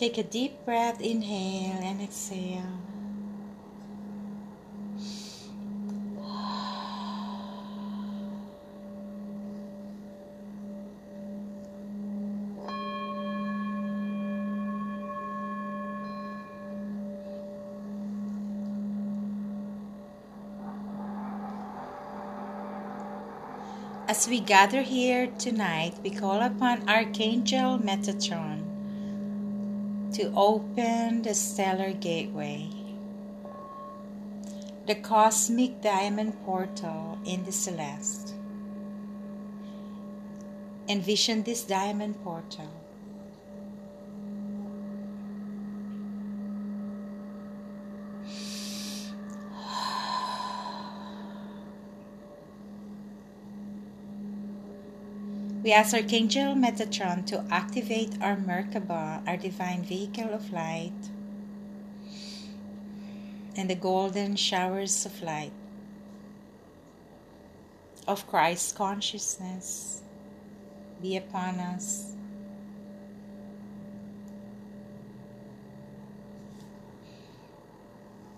Take a deep breath, inhale and exhale. As we gather here tonight, we call upon Archangel Metatron to open the stellar gateway, the cosmic diamond portal in the celeste. Envision this diamond portal. We ask Archangel Metatron to activate our Merkaba, our divine vehicle of light, and the golden showers of light of Christ consciousness be upon us.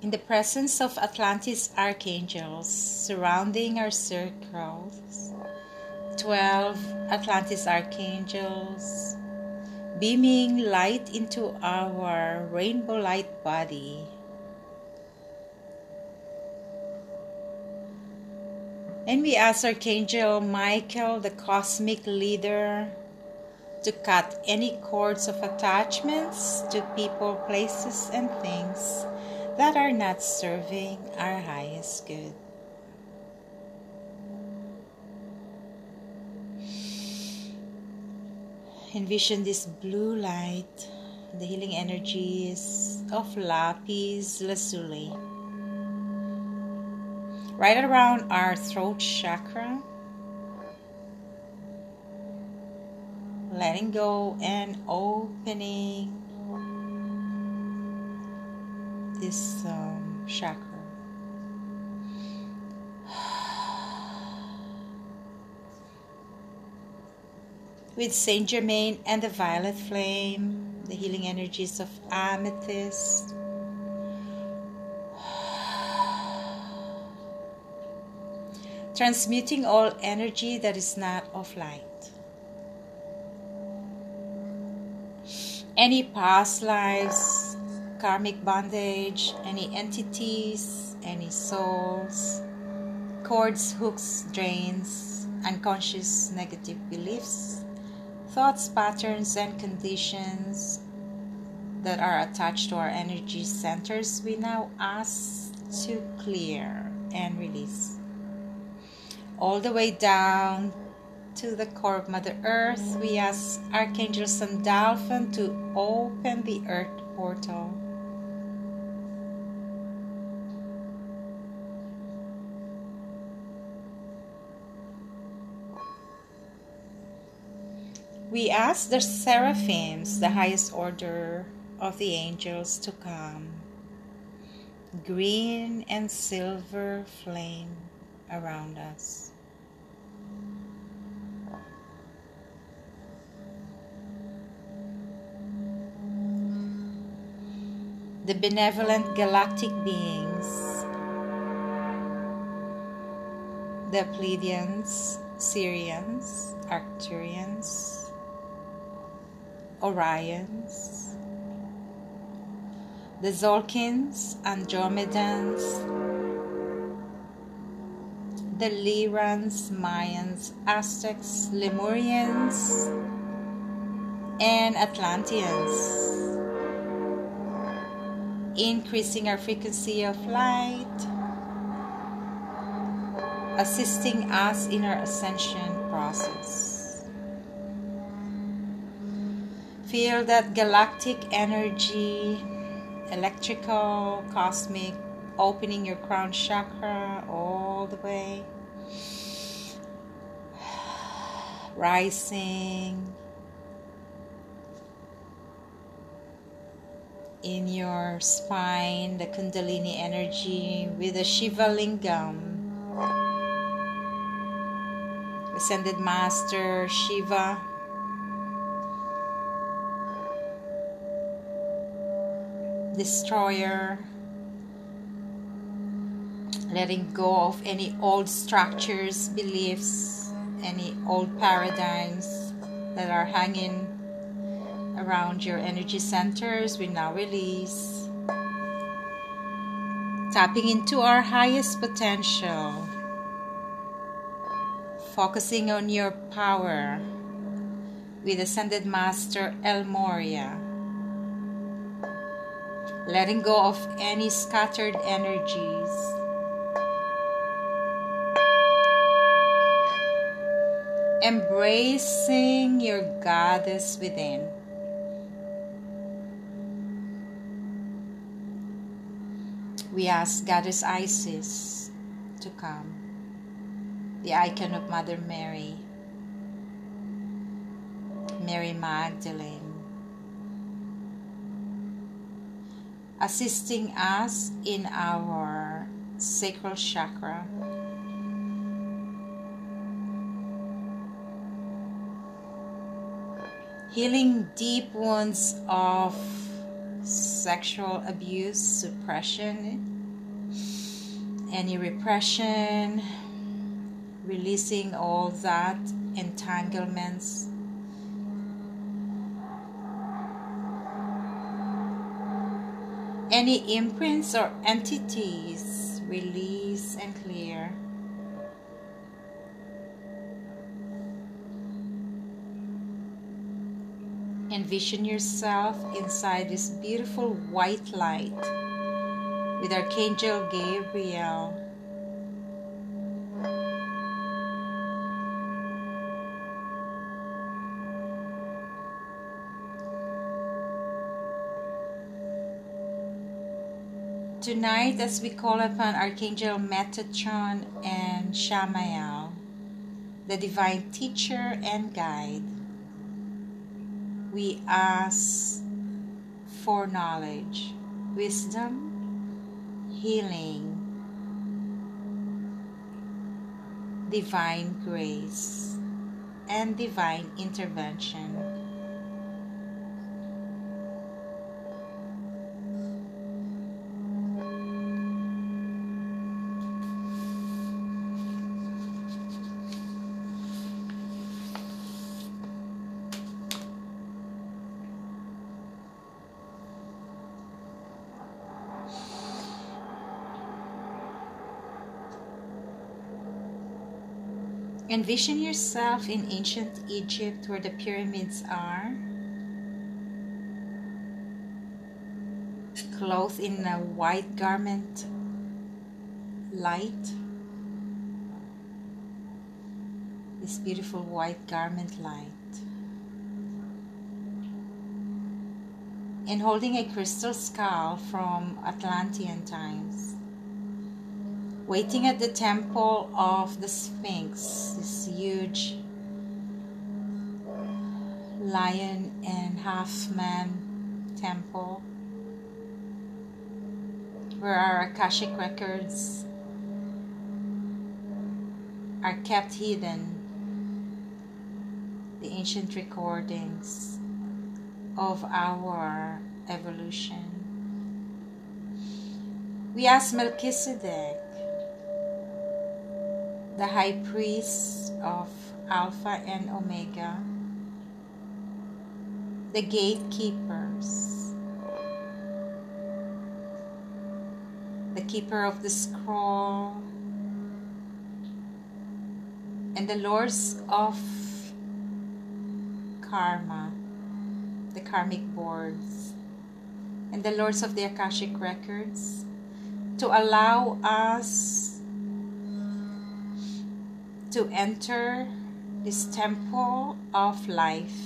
In the presence of Atlantis archangels surrounding our circles, 12 Atlantis archangels beaming light into our rainbow light body. And we ask Archangel Michael, the cosmic leader, to cut any cords of attachments to people, places, and things that are not serving our highest good. Envision this blue light, the healing energies of lapis lazuli, right around our throat chakra. Letting go and opening this um, chakra. With Saint Germain and the violet flame, the healing energies of amethyst. Transmuting all energy that is not of light. Any past lives, karmic bondage, any entities, any souls, cords, hooks, drains, unconscious negative beliefs, thoughts, patterns, and conditions that are attached to our energy centers, we now ask to clear and release. All the way down to the core of Mother Earth, we ask Archangel Sandalphon to open the Earth portal we ask the seraphims, the highest order of the angels, to come. Green and silver flame around us. The benevolent galactic beings, the Pleiadians, Sirians, Arcturians, Orions, the Zolkins, Andromedans, the Lyrans, Mayans, Aztecs, Lemurians, and Atlanteans, increasing our frequency of light, assisting us in our ascension process. Feel that galactic energy, electrical, cosmic, opening your crown chakra all the way. Rising in your spine, the Kundalini energy with the Shiva Lingam. Ascended Master Shiva destroyer, letting go of any old structures, beliefs, any old paradigms that are hanging around your energy centers. We now release. Tapping into our highest potential. Focusing on your power with Ascended Master El Morya. Letting go of any scattered energies. Embracing your goddess within. We ask Goddess Isis to come, the icon of Mother Mary, Mary Magdalene, assisting us in our sacral chakra. Healing deep wounds of sexual abuse, suppression, any repression, releasing all that entanglements. Any imprints or entities, release and clear. Envision yourself inside this beautiful white light with Archangel Gabriel. Tonight, as we call upon Archangel Metatron and Shamael, the divine teacher and guide, we ask for knowledge, wisdom, healing, divine grace, and divine intervention. Envision yourself in ancient Egypt where the pyramids are, clothed in a white garment, light. This beautiful white garment light. And holding a crystal skull from Atlantean times waiting at the temple of the Sphinx, this huge lion and half man temple where our Akashic records are kept hidden. The ancient recordings of our evolution. We ask Melchizedek the high priest of Alpha and Omega, the gatekeepers, the keeper of the scroll, and the lords of karma, the karmic boards, and the lords of the Akashic records to allow us to enter this temple of life.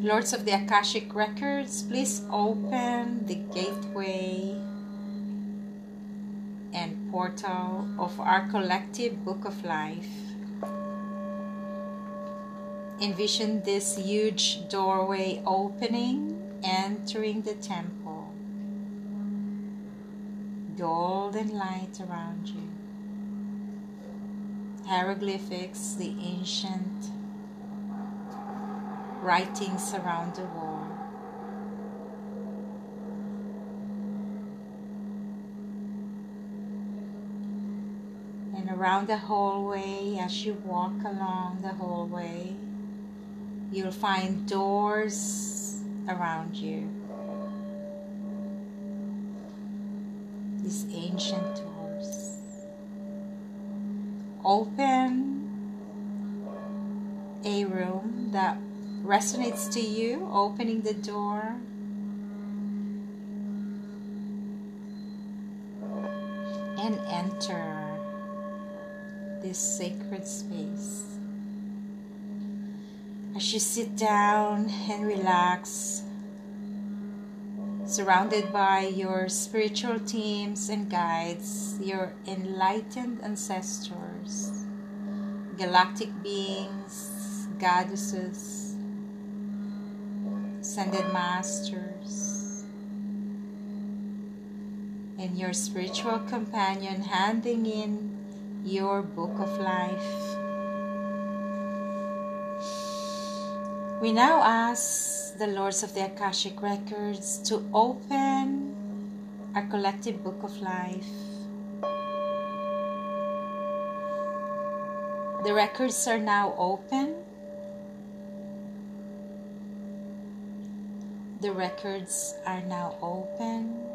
Lords of the Akashic Records, please open the gateway and portal of our collective book of life. Envision this huge doorway opening, entering the temple golden light around you. Hieroglyphics, the ancient writings around the wall. And around the hallway, as you walk along the hallway, you'll find doors around you. These ancient doors. Open a room that resonates to you, opening the door. And enter this sacred space. As you sit down and relax, surrounded by your spiritual teams and guides, your enlightened ancestors, galactic beings, goddesses, ascended masters, and your spiritual companion handing in your book of life. We now ask the Lords of the Akashic Records to open our collective book of life. The records are now open. The records are now open.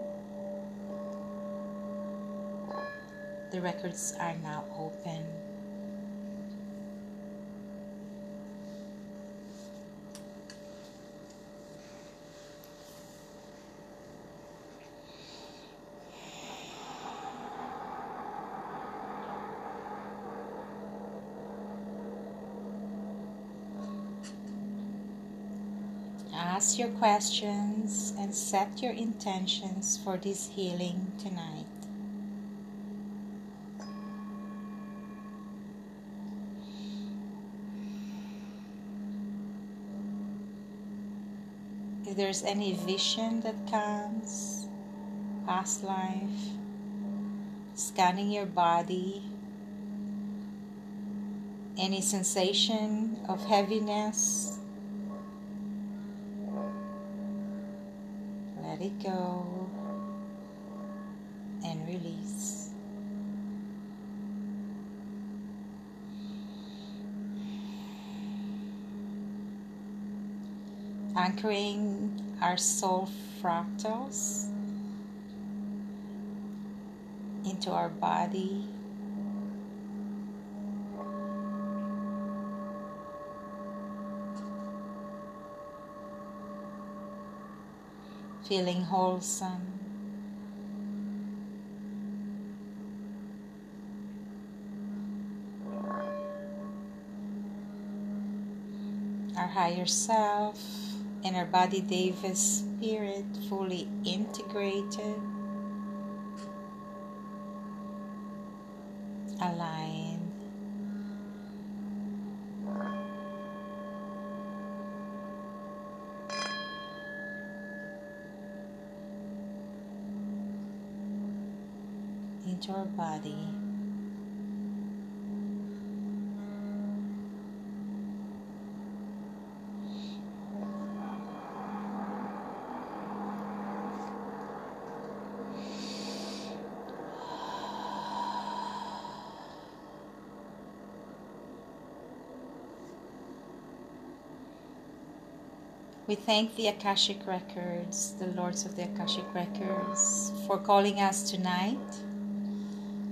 The records are now open. Ask your questions and set your intentions for this healing tonight. If there's any vision that comes, past life, scanning your body, any sensation of heaviness, go and release. Anchoring our soul fractals into our body. Feeling wholesome. Our higher self and our body Davis spirit fully integrated, aligned. Into our body. We thank the Akashic Records, the Lords of the Akashic Records, for calling us tonight,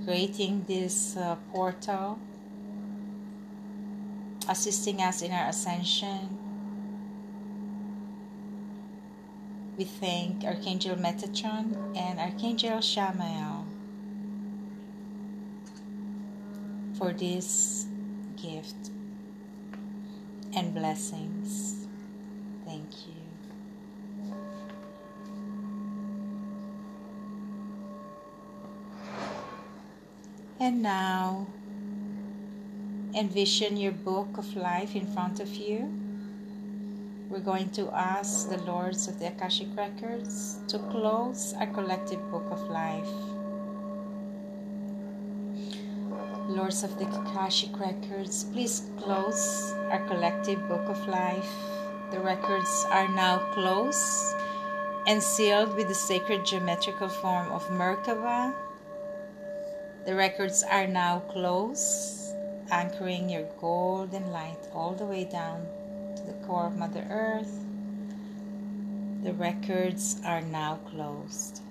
creating this uh, portal, assisting us in our ascension. We thank Archangel Metatron and Archangel Shamael for this gift and blessings. Thank you. And now, envision your book of life in front of you. We're going to ask the Lords of the Akashic Records to close our collective book of life. Lords of the Akashic Records, please close our collective book of life The records are now closed and sealed with the sacred geometrical form of Merkaba. The records are now closed, anchoring your golden light all the way down to the core of Mother Earth. The records are now closed.